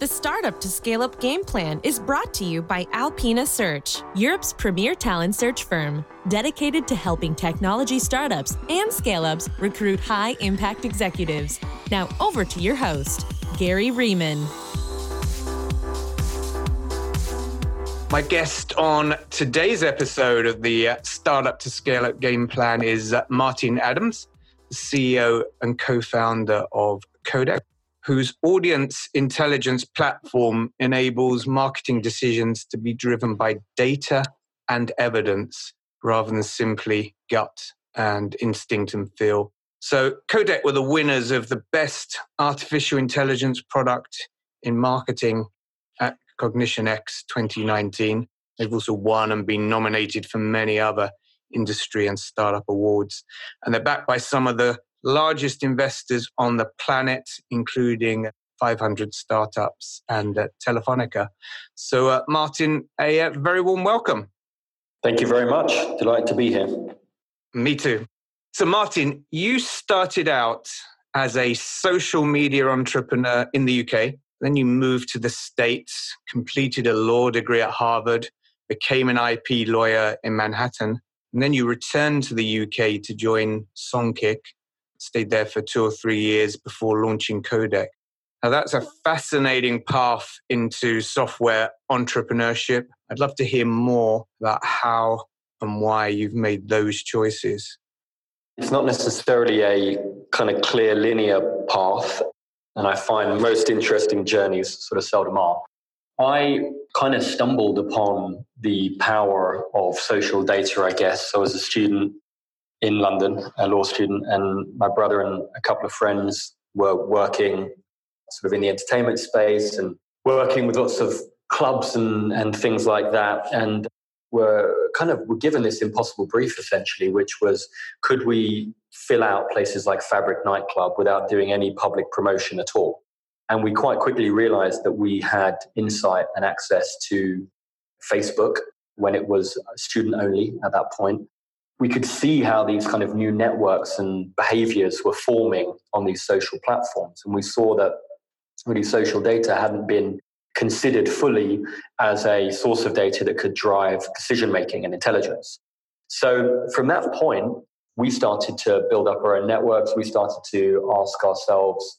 The Startup to Scale Up game plan is brought to you by Alpina Search, Europe's premier talent search firm, dedicated to helping technology startups and scale ups recruit high impact executives. Now, over to your host, Gary Riemann. My guest on today's episode of the uh, Startup to Scale Up game plan is uh, Martin Adams, CEO and co founder of Codec whose audience intelligence platform enables marketing decisions to be driven by data and evidence rather than simply gut and instinct and feel. So, Codec were the winners of the best artificial intelligence product in marketing at Cognition X 2019. They've also won and been nominated for many other industry and startup awards. And they're backed by some of the largest investors on the planet, including 500 startups and uh, Telefonica. So, uh, Martin, a uh, very warm welcome. Thank you very much. Delighted to be here. Me too. So, Martin, you started out as a social media entrepreneur in the UK. Then you moved to the States, completed a law degree at Harvard, became an IP lawyer in Manhattan. And then you returned to the UK to join Songkick stayed there for two or three years before launching Codec. Now, that's a fascinating path into software entrepreneurship. I'd love to hear more about how and why you've made those choices. It's not necessarily a kind of clear linear path, and I find most interesting journeys sort of seldom are. I kind of stumbled upon the power of social data, I guess. So, as a student, in London, a law student, and my brother and a couple of friends were working sort of in the entertainment space and working with lots of clubs and, and things like that. And were kind of were given this impossible brief essentially, which was could we fill out places like Fabric Nightclub without doing any public promotion at all? And we quite quickly realized that we had insight and access to Facebook when it was student only at that point we could see how these kind of new networks and behaviors were forming on these social platforms. And we saw that really social data hadn't been considered fully as a source of data that could drive decision making and intelligence. So from that point, we started to build up our own networks. We started to ask ourselves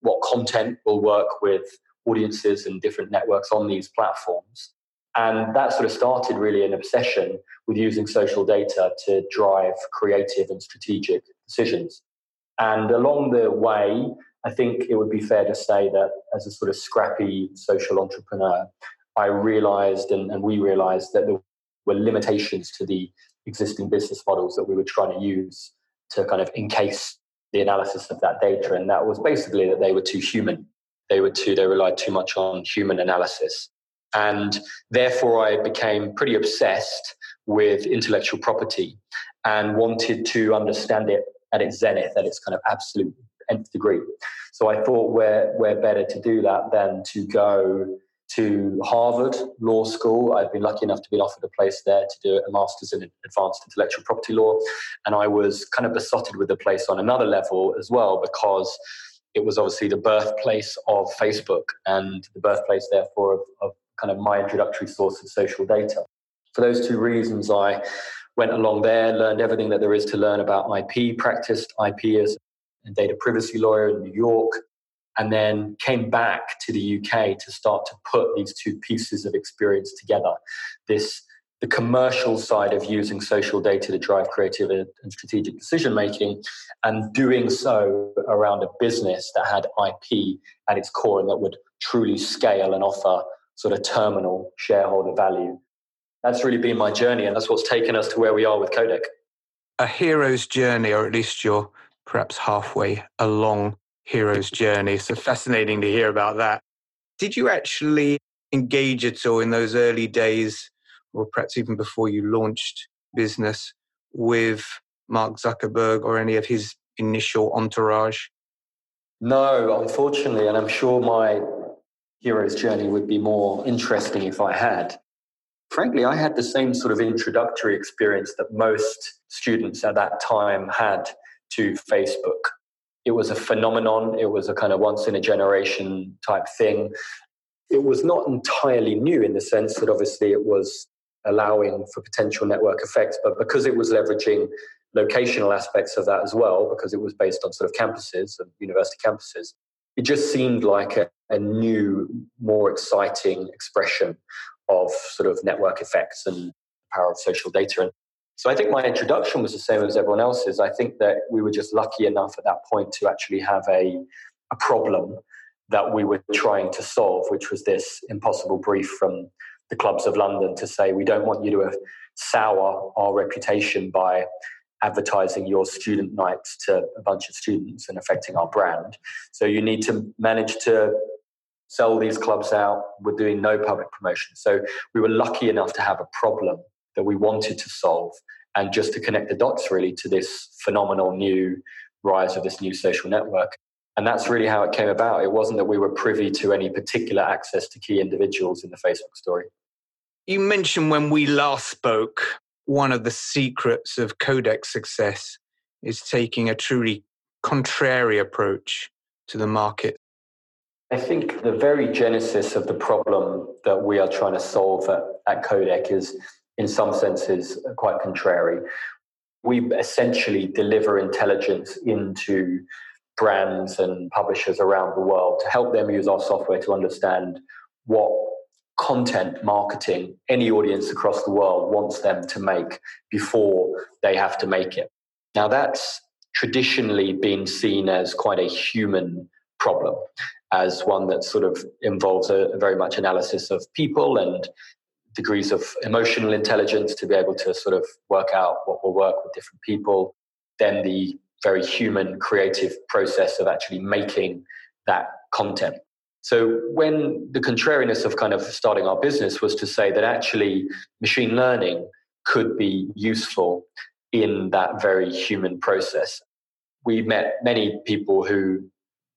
what content will work with audiences and different networks on these platforms. And that sort of started really an obsession with using social data to drive creative and strategic decisions. And along the way, I think it would be fair to say that as a sort of scrappy social entrepreneur, I realized and, and we realized that there were limitations to the existing business models that we were trying to use to kind of encase the analysis of that data. And that was basically that they were too human. They were too, they relied too much on human analysis. And therefore, I became pretty obsessed with intellectual property and wanted to understand it at its zenith, at its kind of absolute nth degree. So I thought where where better to do that than to go to Harvard Law School. I've been lucky enough to be offered a place there to do a master's in advanced intellectual property law. And I was kind of besotted with the place on another level as well because it was obviously the birthplace of Facebook and the birthplace, therefore, of, of kind of my introductory source of social data. For those two reasons, I went along there, learned everything that there is to learn about IP, practiced IP as a data privacy lawyer in New York, and then came back to the UK to start to put these two pieces of experience together. This the commercial side of using social data to drive creative and strategic decision making, and doing so around a business that had IP at its core and that would truly scale and offer sort of terminal shareholder value. That's really been my journey, and that's what's taken us to where we are with Codec. A hero's journey, or at least you're perhaps halfway along hero's journey. So fascinating to hear about that. Did you actually engage at all in those early days, or perhaps even before you launched business, with Mark Zuckerberg or any of his initial entourage? No, unfortunately, and I'm sure my hero's journey would be more interesting if I had. Frankly, I had the same sort of introductory experience that most students at that time had to Facebook. it was a phenomenon. It was a kind of once in a generation type thing. It was not entirely new in the sense that obviously it was allowing for potential network effects, but because it was leveraging locational aspects of that as well, because it was based on sort of campuses and university campuses, it just seemed like a, a new, more exciting expression of sort of network effects and power of social data. And so I think my introduction was the same as everyone else's. I think that we were just lucky enough at that point to actually have a, a problem that we were trying to solve, which was this impossible brief from the clubs of London to say, we don't want you to sour our reputation by advertising your student nights to a bunch of students and affecting our brand. So you need to manage to sell these clubs out. We're doing no public promotion. So we were lucky enough to have a problem that we wanted to solve and just to connect the dots really to this phenomenal new rise of this new social network. And that's really how it came about. It wasn't that we were privy to any particular access to key individuals in the Facebook story. You mentioned when we last spoke, one of the secrets of Codec's success is taking a truly contrary approach to the market. I think the very genesis of the problem that we are trying to solve at, at Codec is, in some senses, quite contrary. We essentially deliver intelligence into brands and publishers around the world to help them use our software to understand what content marketing any audience across the world wants them to make before they have to make it. Now, that's traditionally been seen as quite a human problem, as one that sort of involves a, a very much analysis of people and degrees of emotional intelligence to be able to sort of work out what will work with different people. Then the very human creative process of actually making that content. So when the contrariness of kind of starting our business was to say that actually machine learning could be useful in that very human process. We met many people who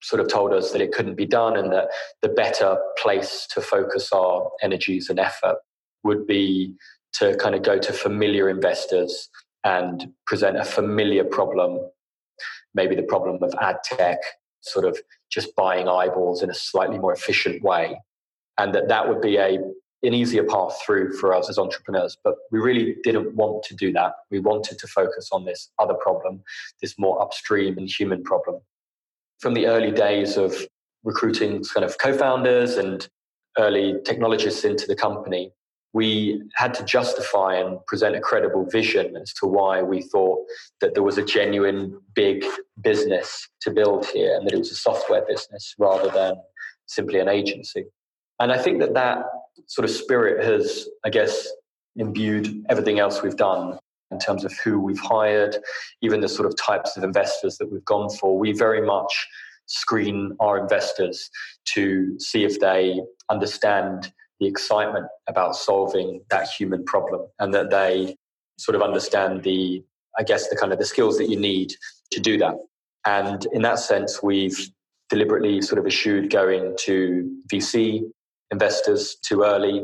sort of told us that it couldn't be done and that the better place to focus our energies and effort would be to kind of go to familiar investors and present a familiar problem, maybe the problem of ad tech sort of just buying eyeballs in a slightly more efficient way. And that that would be a, an easier path through for us as entrepreneurs. But we really didn't want to do that. We wanted to focus on this other problem, this more upstream and human problem. From the early days of recruiting kind of co founders and early technologists into the company, we had to justify and present a credible vision as to why we thought that there was a genuine big business to build here and that it was a software business rather than simply an agency. And I think that that sort of spirit has, I guess, imbued everything else we've done in terms of who we've hired, even the sort of types of investors that we've gone for. We very much screen our investors to see if they understand the excitement about solving that human problem and that they sort of understand the i guess the kind of the skills that you need to do that. And in that sense we've deliberately sort of eschewed going to vc investors too early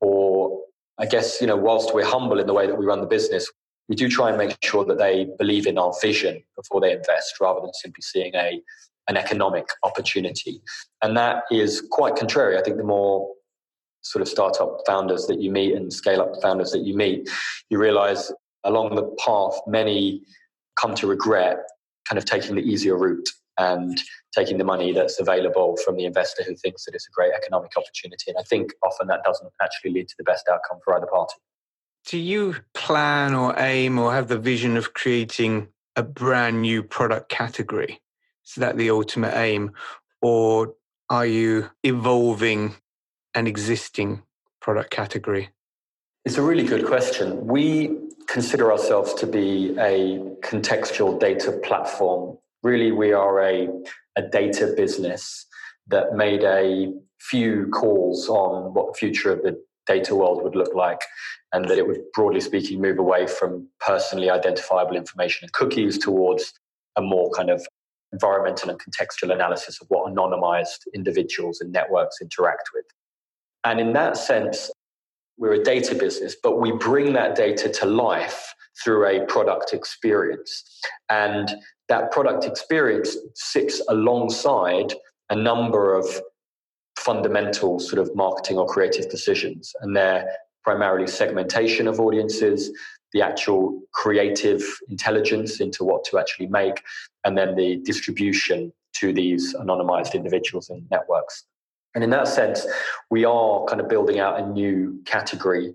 or i guess you know whilst we're humble in the way that we run the business we do try and make sure that they believe in our vision before they invest rather than simply seeing a an economic opportunity. And that is quite contrary. I think the more sort of startup founders that you meet and scale up founders that you meet, you realize along the path, many come to regret kind of taking the easier route and taking the money that's available from the investor who thinks that it's a great economic opportunity. And I think often that doesn't actually lead to the best outcome for either party. Do you plan or aim or have the vision of creating a brand new product category? Is that the ultimate aim? Or are you evolving an existing product category? It's a really good question. We consider ourselves to be a contextual data platform. Really, we are a, a data business that made a few calls on what the future of the data world would look like, and that it would, broadly speaking, move away from personally identifiable information and cookies towards a more kind of environmental and contextual analysis of what anonymized individuals and networks interact with. And in that sense, we're a data business, but we bring that data to life through a product experience. And that product experience sits alongside a number of fundamental sort of marketing or creative decisions. And they're primarily segmentation of audiences, the actual creative intelligence into what to actually make, and then the distribution to these anonymized individuals and networks. And in that sense, we are kind of building out a new category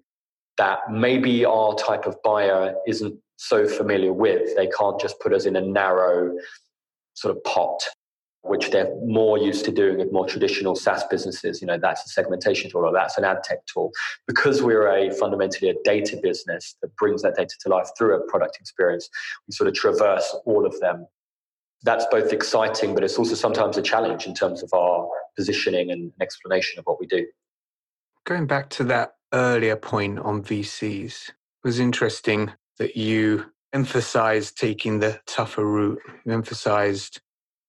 that maybe our type of buyer isn't so familiar with. They can't just put us in a narrow sort of pot which they're more used to doing with more traditional SaaS businesses. You know, that's a segmentation tool or that's an ad tech tool. Because we're a fundamentally a data business that brings that data to life through a product experience, we sort of traverse all of them. That's both exciting, but it's also sometimes a challenge in terms of our positioning and explanation of what we do. Going back to that earlier point on VCs, it was interesting that you emphasized taking the tougher route. You emphasized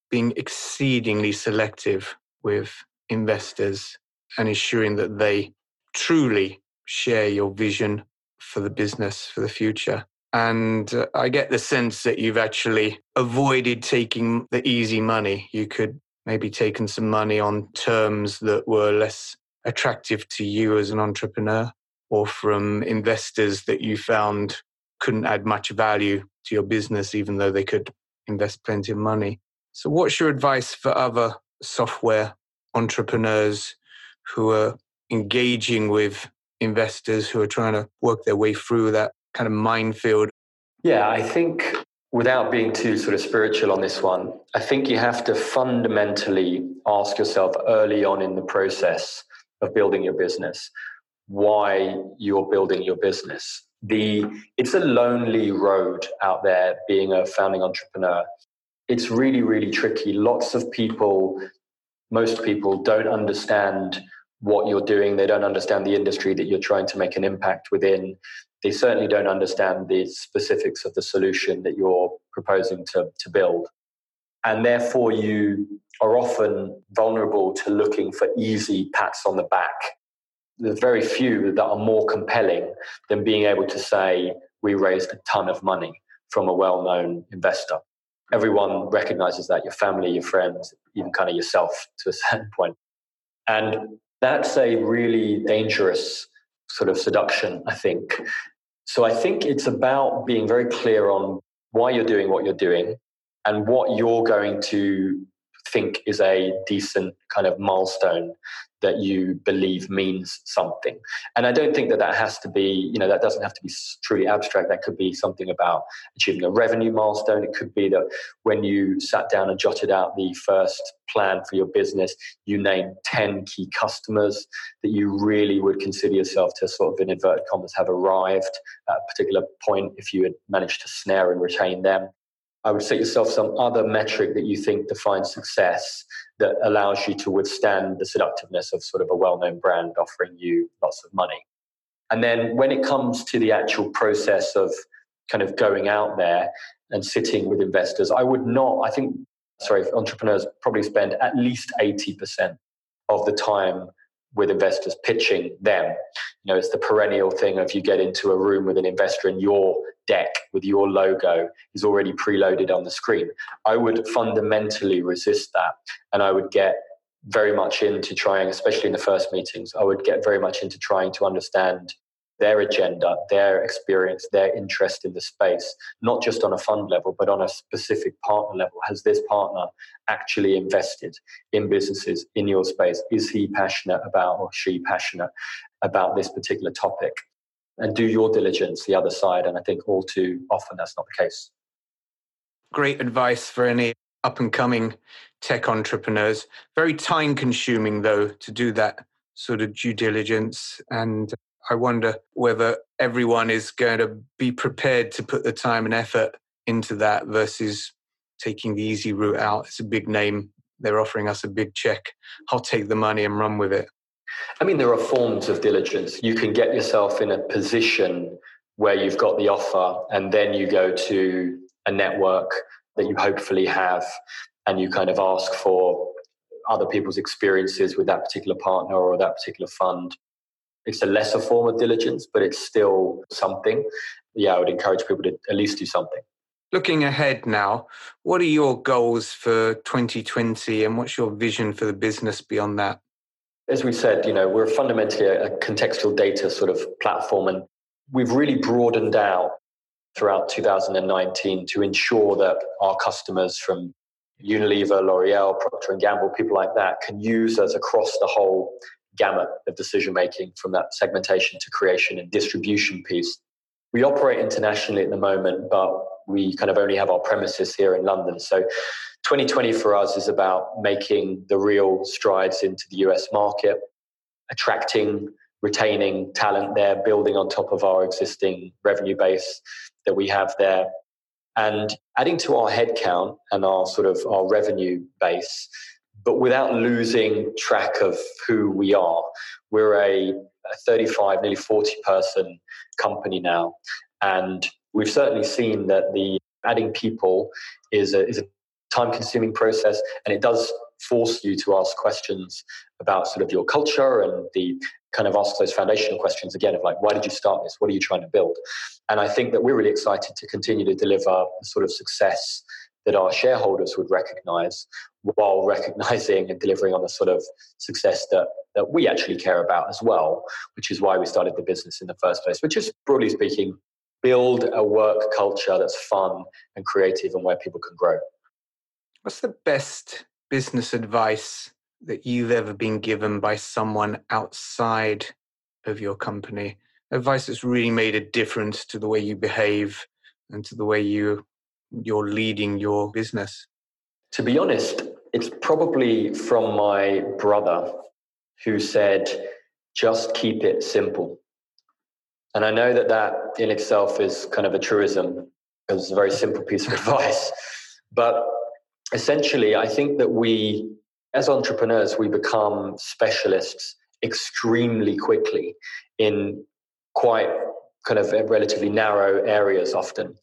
being exceedingly selective with investors and ensuring that they truly share your vision for the business for the future. And uh, I get the sense that you've actually avoided taking the easy money. You could maybe taken some money on terms that were less attractive to you as an entrepreneur or from investors that you found couldn't add much value to your business, even though they could invest plenty of money. So, what's your advice for other software entrepreneurs who are engaging with investors who are trying to work their way through that kind of minefield? Yeah, I think without being too sort of spiritual on this one, I think you have to fundamentally ask yourself early on in the process of building your business why you're building your business. The it's a lonely road out there being a founding entrepreneur it's really, really tricky. Lots of people, most people don't understand what you're doing. They don't understand the industry that you're trying to make an impact within. They certainly don't understand the specifics of the solution that you're proposing to, to build. And therefore, you are often vulnerable to looking for easy pats on the back. There's very few that are more compelling than being able to say, we raised a ton of money from a well known investor everyone recognizes that your family, your friends, even kind of yourself to a certain point. And that's a really dangerous sort of seduction, I think. So I think it's about being very clear on why you're doing what you're doing and what you're going to think is a decent kind of milestone that you believe means something. And I don't think that that has to be, you know, that doesn't have to be truly abstract. That could be something about achieving a revenue milestone. It could be that when you sat down and jotted out the first plan for your business, you named 10 key customers that you really would consider yourself to sort of, in inverted commas, have arrived at a particular point if you had managed to snare and retain them. I would set yourself some other metric that you think defines success that allows you to withstand the seductiveness of sort of a well known brand offering you lots of money. And then when it comes to the actual process of kind of going out there and sitting with investors, I would not, I think, sorry, entrepreneurs probably spend at least 80% of the time with investors pitching them. You know, it's the perennial thing of you get into a room with an investor and your deck with your logo is already preloaded on the screen. I would fundamentally resist that and I would get very much into trying, especially in the first meetings, I would get very much into trying to understand their agenda, their experience, their interest in the space, not just on a fund level, but on a specific partner level. Has this partner actually invested in businesses in your space? Is he passionate about or she passionate about this particular topic? And do your diligence the other side. And I think all too often that's not the case. Great advice for any up and coming tech entrepreneurs. Very time consuming, though, to do that sort of due diligence and I wonder whether everyone is going to be prepared to put the time and effort into that versus taking the easy route out. It's a big name. They're offering us a big check. I'll take the money and run with it. I mean, there are forms of diligence. You can get yourself in a position where you've got the offer, and then you go to a network that you hopefully have, and you kind of ask for other people's experiences with that particular partner or that particular fund. It's a lesser form of diligence, but it's still something. Yeah, I would encourage people to at least do something. Looking ahead now, what are your goals for 2020 and what's your vision for the business beyond that? As we said, you know, we're fundamentally a, contextual data sort of platform and we've really broadened out throughout 2019 to ensure that our customers from Unilever, L'Oreal, Procter and Gamble, people like that can use us across the whole gamut of decision making from that segmentation to creation and distribution piece. We operate internationally at the moment, but we kind of only have our premises here in London. So 2020 for us is about making the real strides into the US market, attracting, retaining talent there, building on top of our existing revenue base that we have there, and adding to our headcount and our sort of our revenue base, but without losing track of who we are. We're a, a 35, nearly 40 person company now. And we've certainly seen that the adding people is a, is a time consuming process and it does force you to ask questions about sort of your culture and the kind of ask those foundational questions again of like why did you start this what are you trying to build and i think that we're really excited to continue to deliver the sort of success that our shareholders would recognize while recognizing and delivering on the sort of success that, that we actually care about as well, which is why we started the business in the first place, which is broadly speaking, build a work culture that's fun and creative and where people can grow. What's the best business advice that you've ever been given by someone outside of your company? Advice that's really made a difference to the way you behave and to the way you you're leading your business? To be honest, it's probably from my brother who said, just keep it simple. And I know that that in itself is kind of a truism because it's a very simple piece of advice. But essentially, I think that we, as entrepreneurs, we become specialists extremely quickly in quite kind of relatively narrow areas often.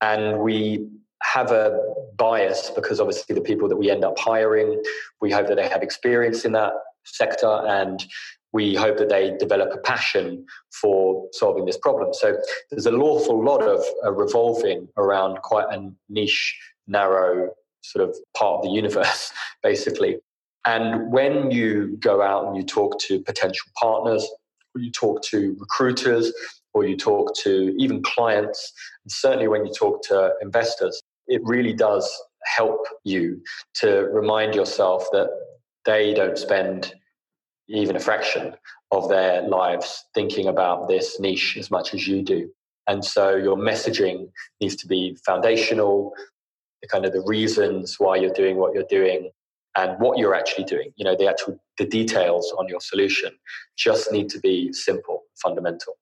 And we have a bias because obviously the people that we end up hiring, we hope that they have experience in that sector and we hope that they develop a passion for solving this problem. So there's an awful lot of uh, revolving around quite a niche, narrow sort of part of the universe, basically. And when you go out and you talk to potential partners, you talk to recruiters, or you talk to even clients, and certainly when you talk to investors, it really does help you to remind yourself that they don't spend even a fraction of their lives thinking about this niche as much as you do. And so your messaging needs to be foundational, the kind of the reasons why you're doing what you're doing and what you're actually doing. You know, the actual the details on your solution just need to be simple, fundamental.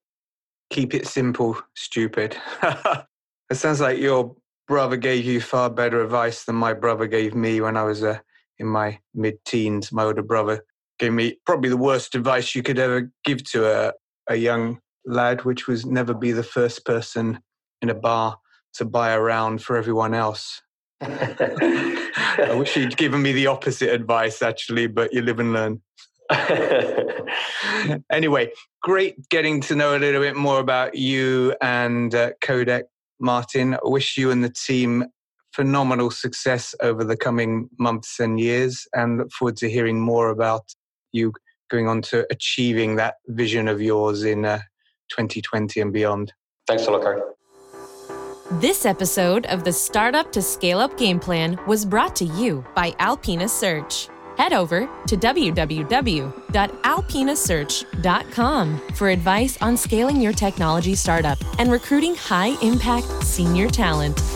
Keep it simple, stupid. it sounds like your brother gave you far better advice than my brother gave me when I was uh, in my mid teens. My older brother gave me probably the worst advice you could ever give to a, a young lad, which was never be the first person in a bar to buy a round for everyone else. I wish he'd given me the opposite advice, actually, but you live and learn. anyway, great getting to know a little bit more about you and uh, Codec, Martin. I wish you and the team phenomenal success over the coming months and years and look forward to hearing more about you going on to achieving that vision of yours in uh, 2020 and beyond. Thanks a lot, Gary. This episode of the Startup to Scale Up Game Plan was brought to you by Alpina Search. Head over to www.alpinasearch.com for advice on scaling your technology startup and recruiting high impact senior talent.